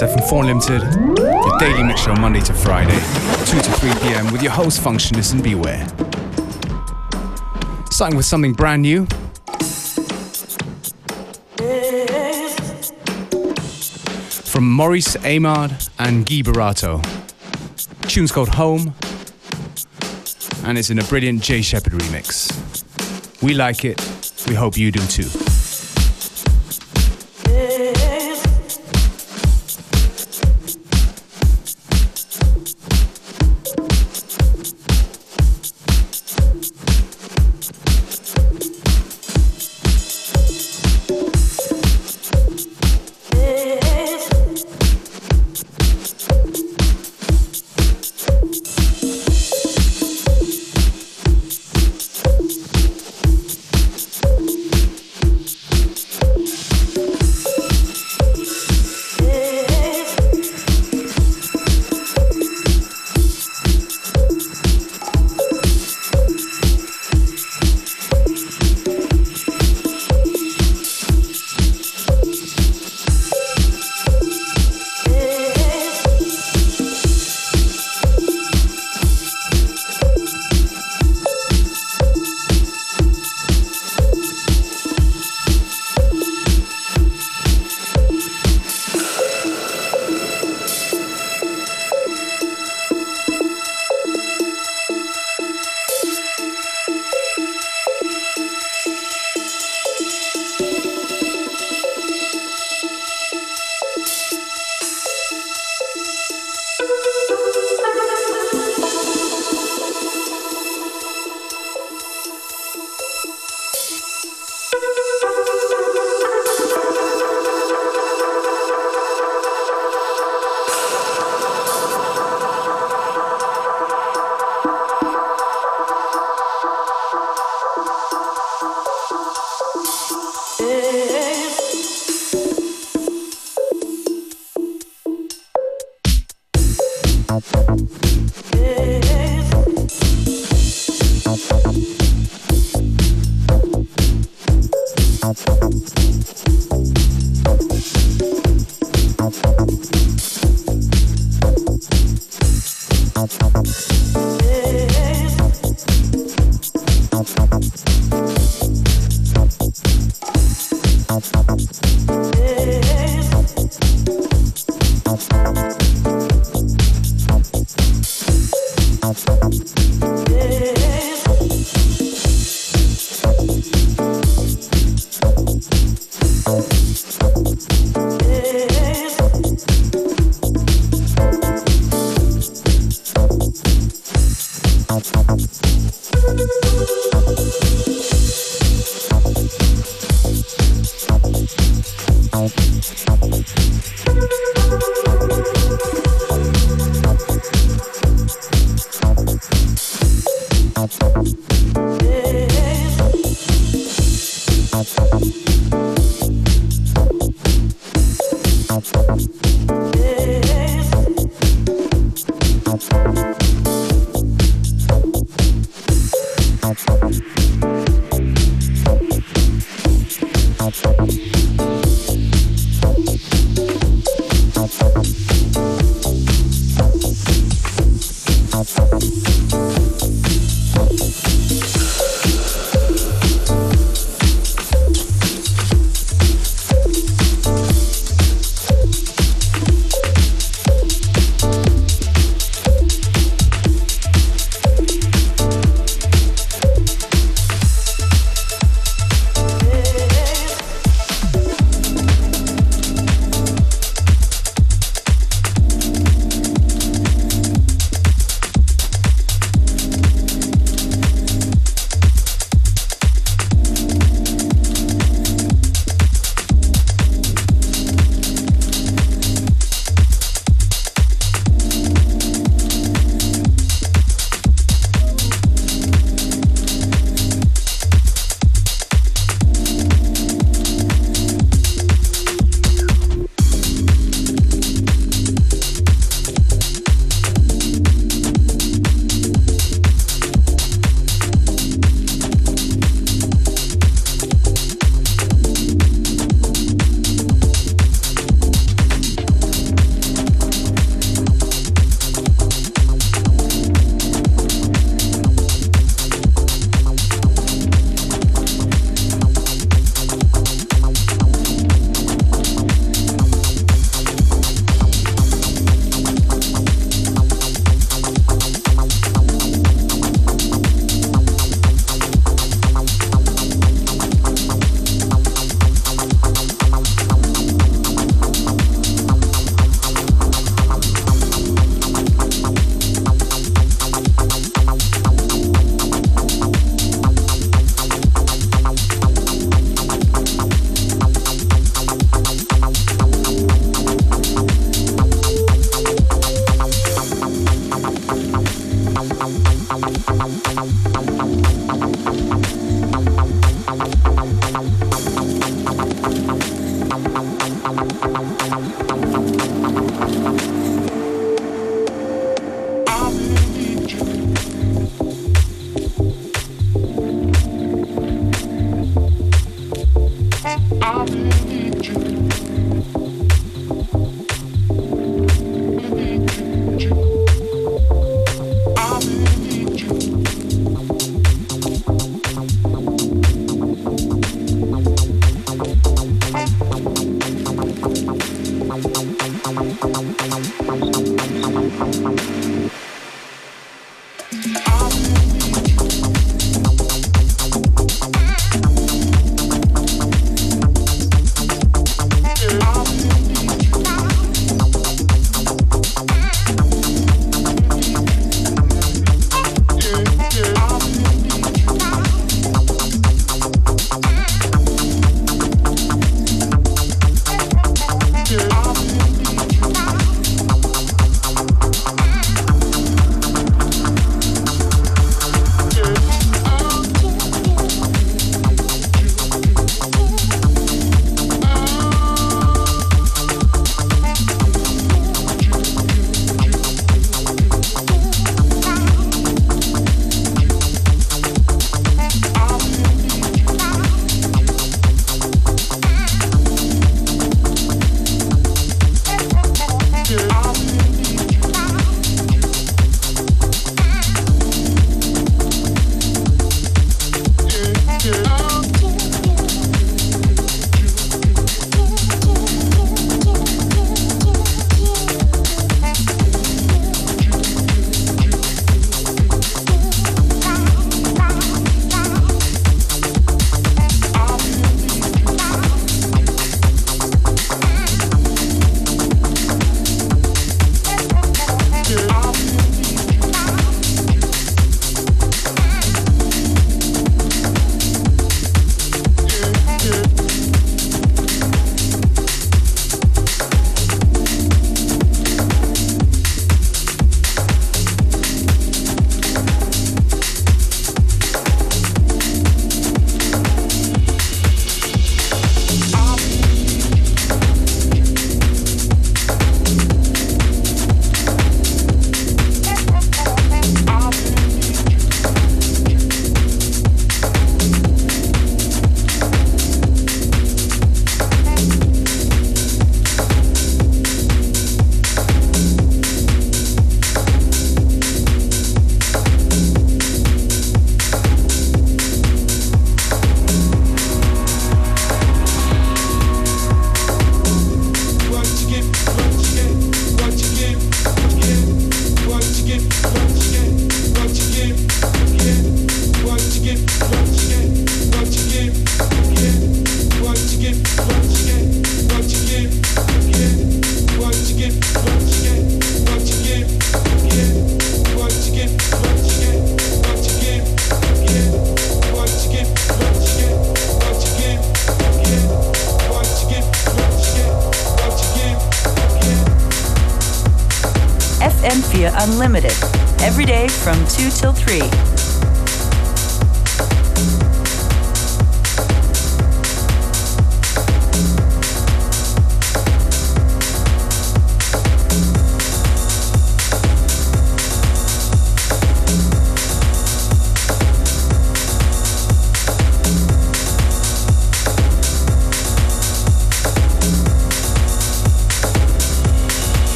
Yes, indeed, it's FM4 Unlimited, your daily mix show Monday to Friday, 2 to 3 p.m. with your host, Functionist and Beware. Starting with something brand new. From Maurice Amard and Guy Barato. Tune's called Home, and it's in a brilliant Jay Shepheard remix. We like it, we hope you do too.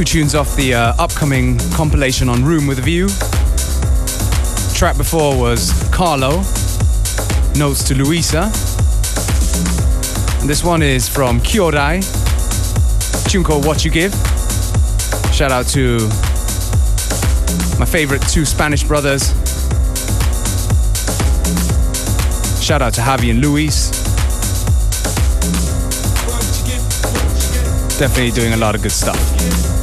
Two tunes off the uh, upcoming compilation on Room with a View. Track before was Carlo, Notes to Luisa. And this one is from Kyodai, tune called What You Give. Shout out to my favorite two Spanish brothers. Shout out to Javi and Luis. Definitely doing a lot of good stuff.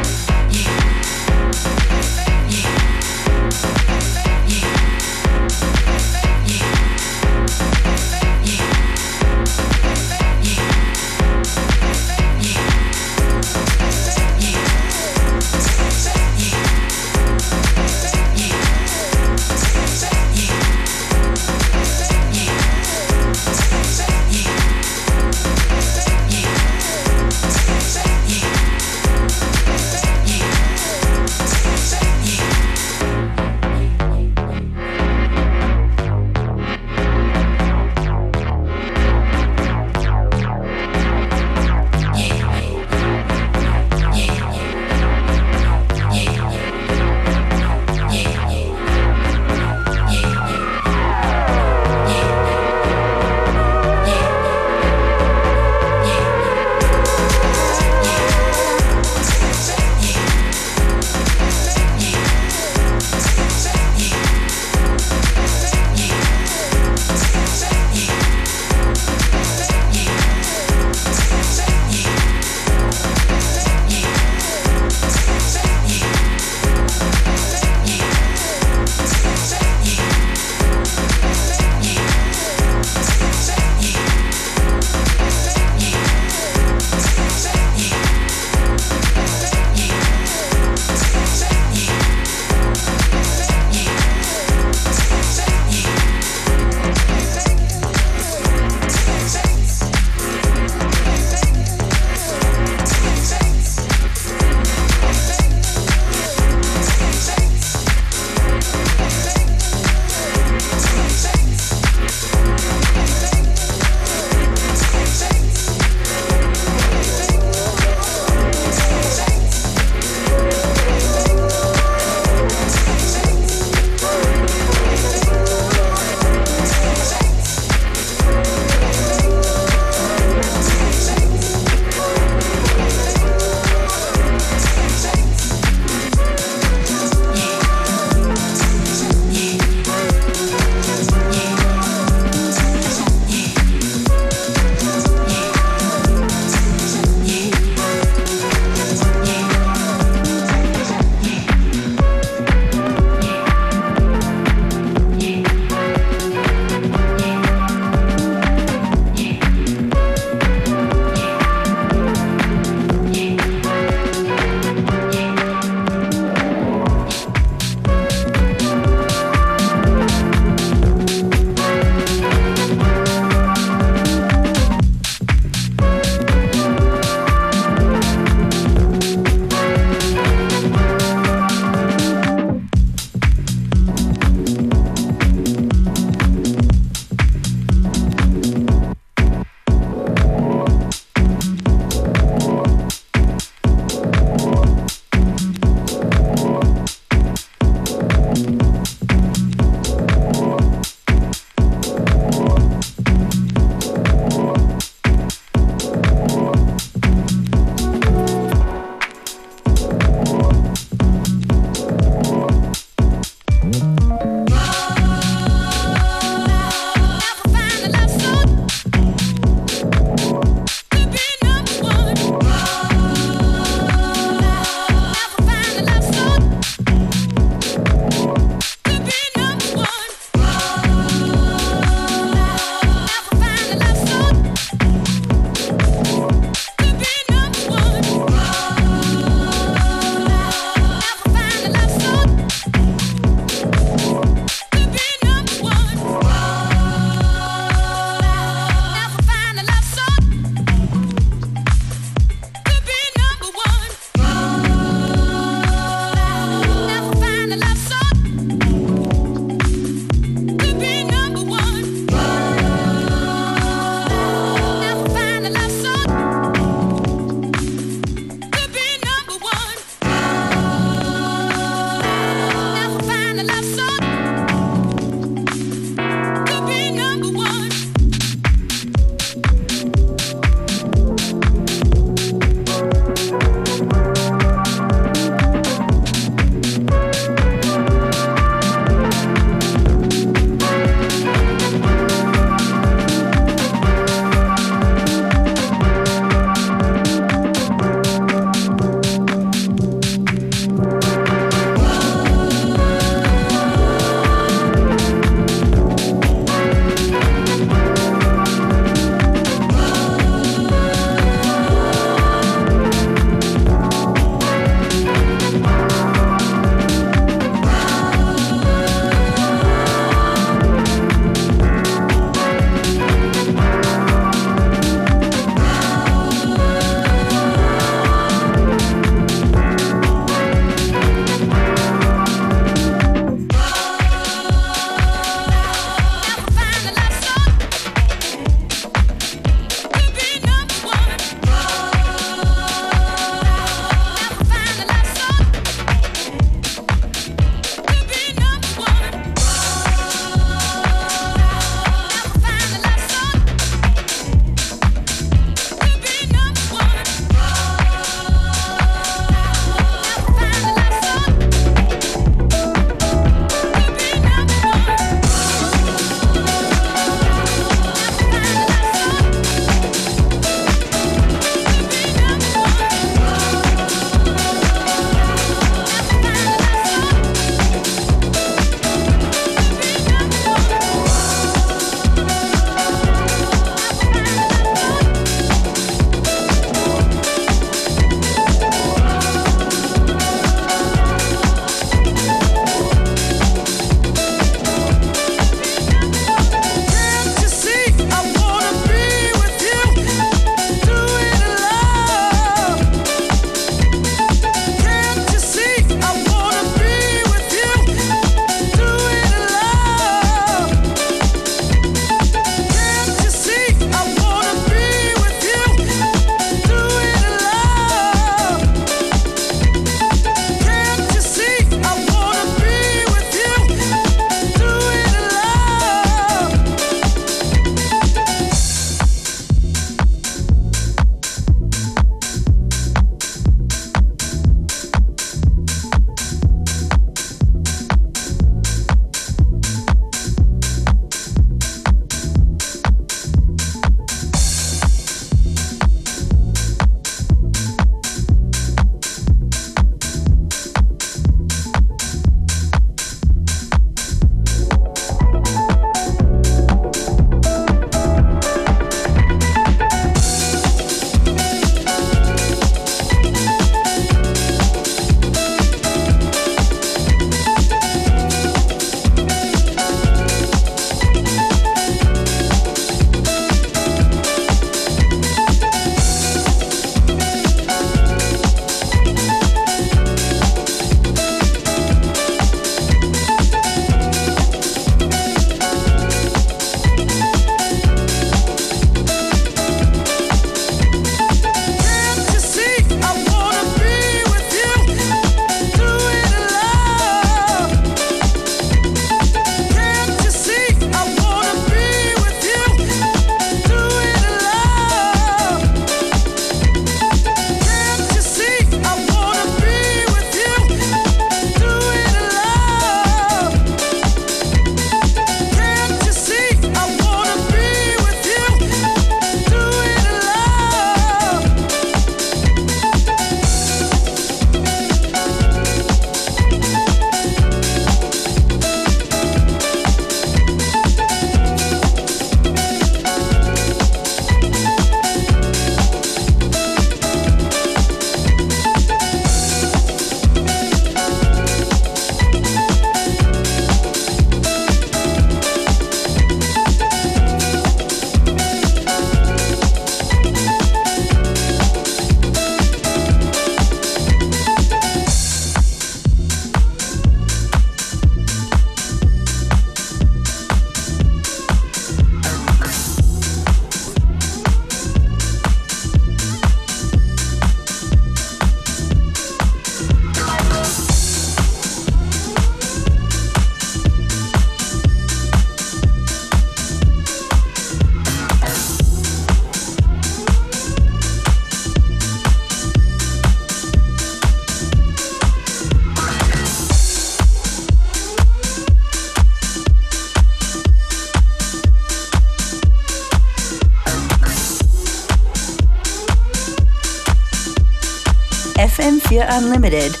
FM4 Unlimited.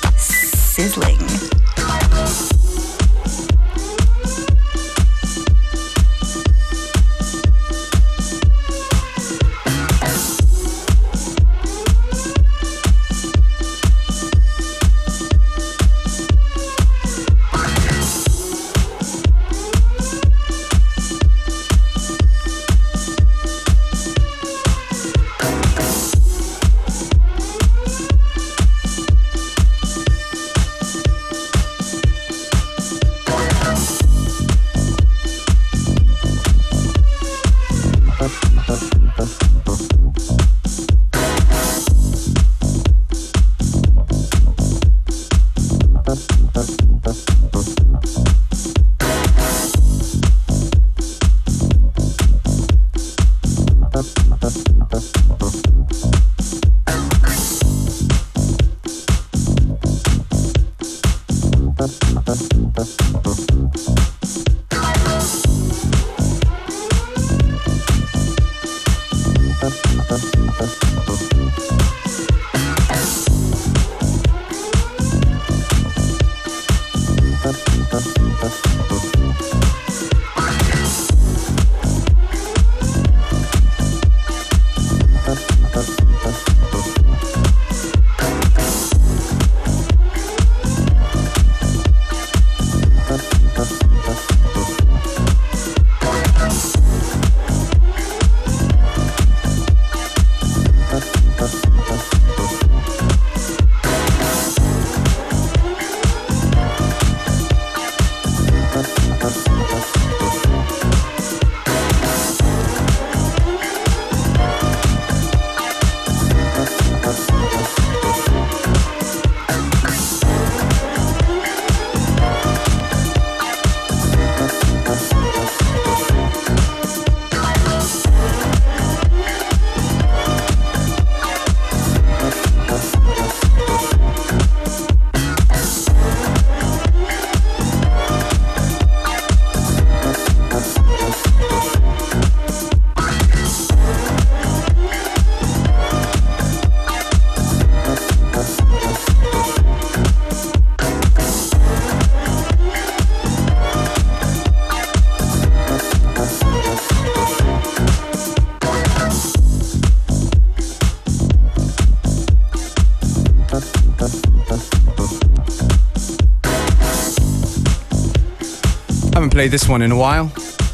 This one in a while.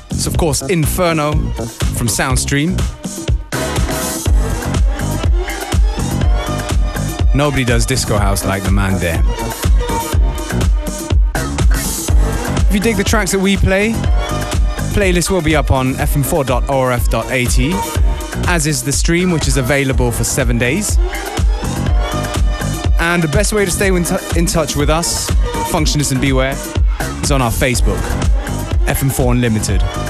It's, of course, Inferno from Soundstream. Nobody does disco house like the man there. If you dig the tracks that we play, playlist will be up on fm4.orf.at, as is the stream, which is available for seven days. And the best way to stay in, t- in touch with us, Functionist and Beware, is on our Facebook. FM4 Unlimited.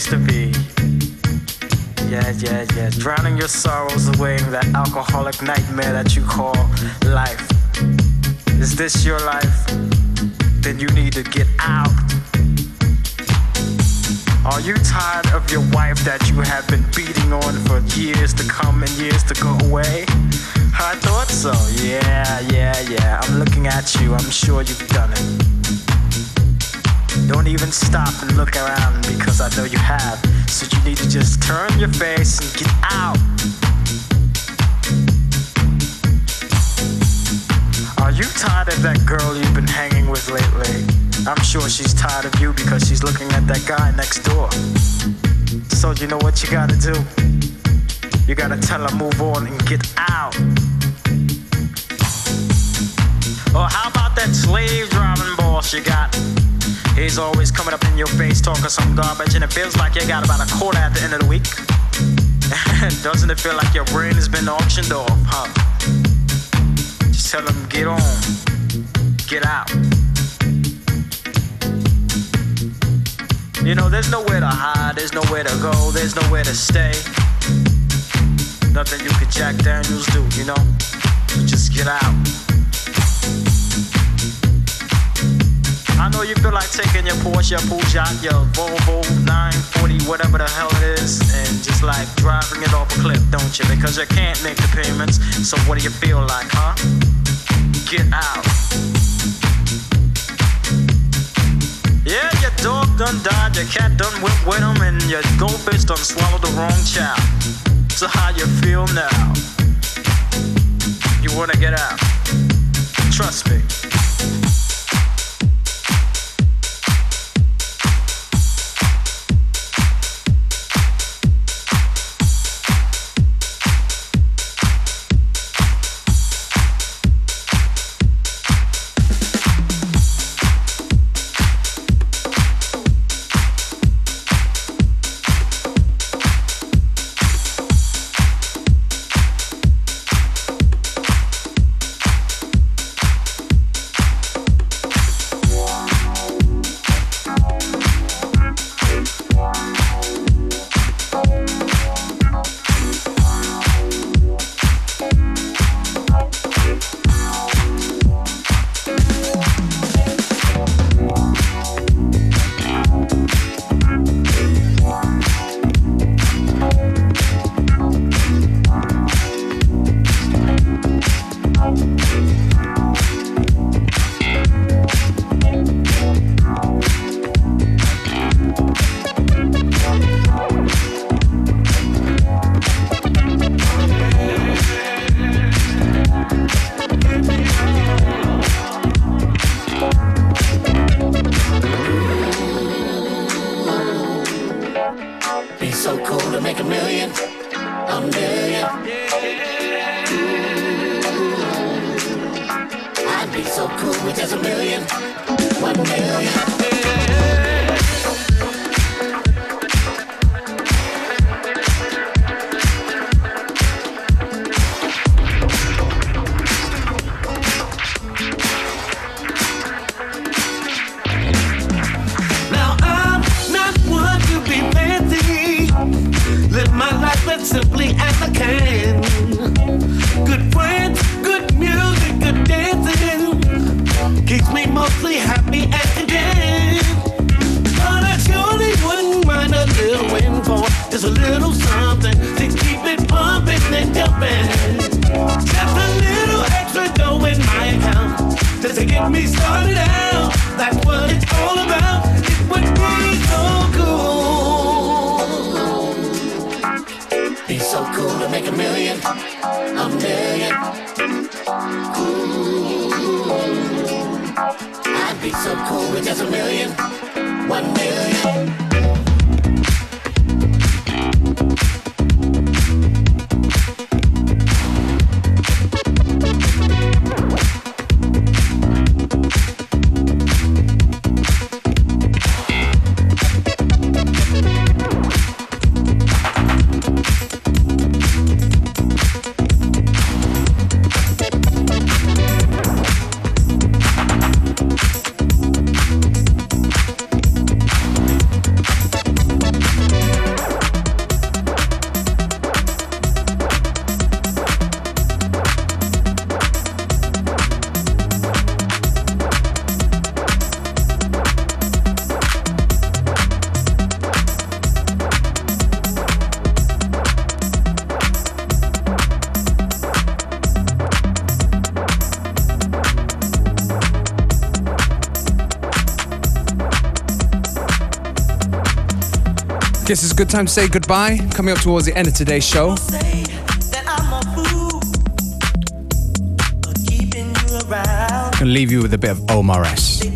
Place to be. Yeah, yeah, yeah. Drowning your sorrows away in that alcoholic nightmare that you call life. Is this your life? You gotta do? You gotta tell her move on and get out. Or how about that slave driving boss you got? He's always coming up in your face talking some garbage, and it feels like you got about a quarter at the end of the week. Doesn't it feel like your brain has been auctioned off, huh? Just tell him, get on, get out. You know, there's nowhere to hide, there's nowhere to go, there's nowhere to stay. Nothing you could Jack Daniels do, you know? So just get out. I know you feel like taking your Porsche, your Peugeot, your Volvo 940, whatever the hell it is, and just like driving it off a cliff, don't you? Because you can't make the payments. So what do you feel like, huh? Get out. Dog done died, your cat done whipped with him, and your goldfish done swallowed the wrong child. So how you feel now? You wanna get out? Trust me. It's a good time to say goodbye. Coming up towards the end of today's show. I'm gonna leave you with a bit of Omar S.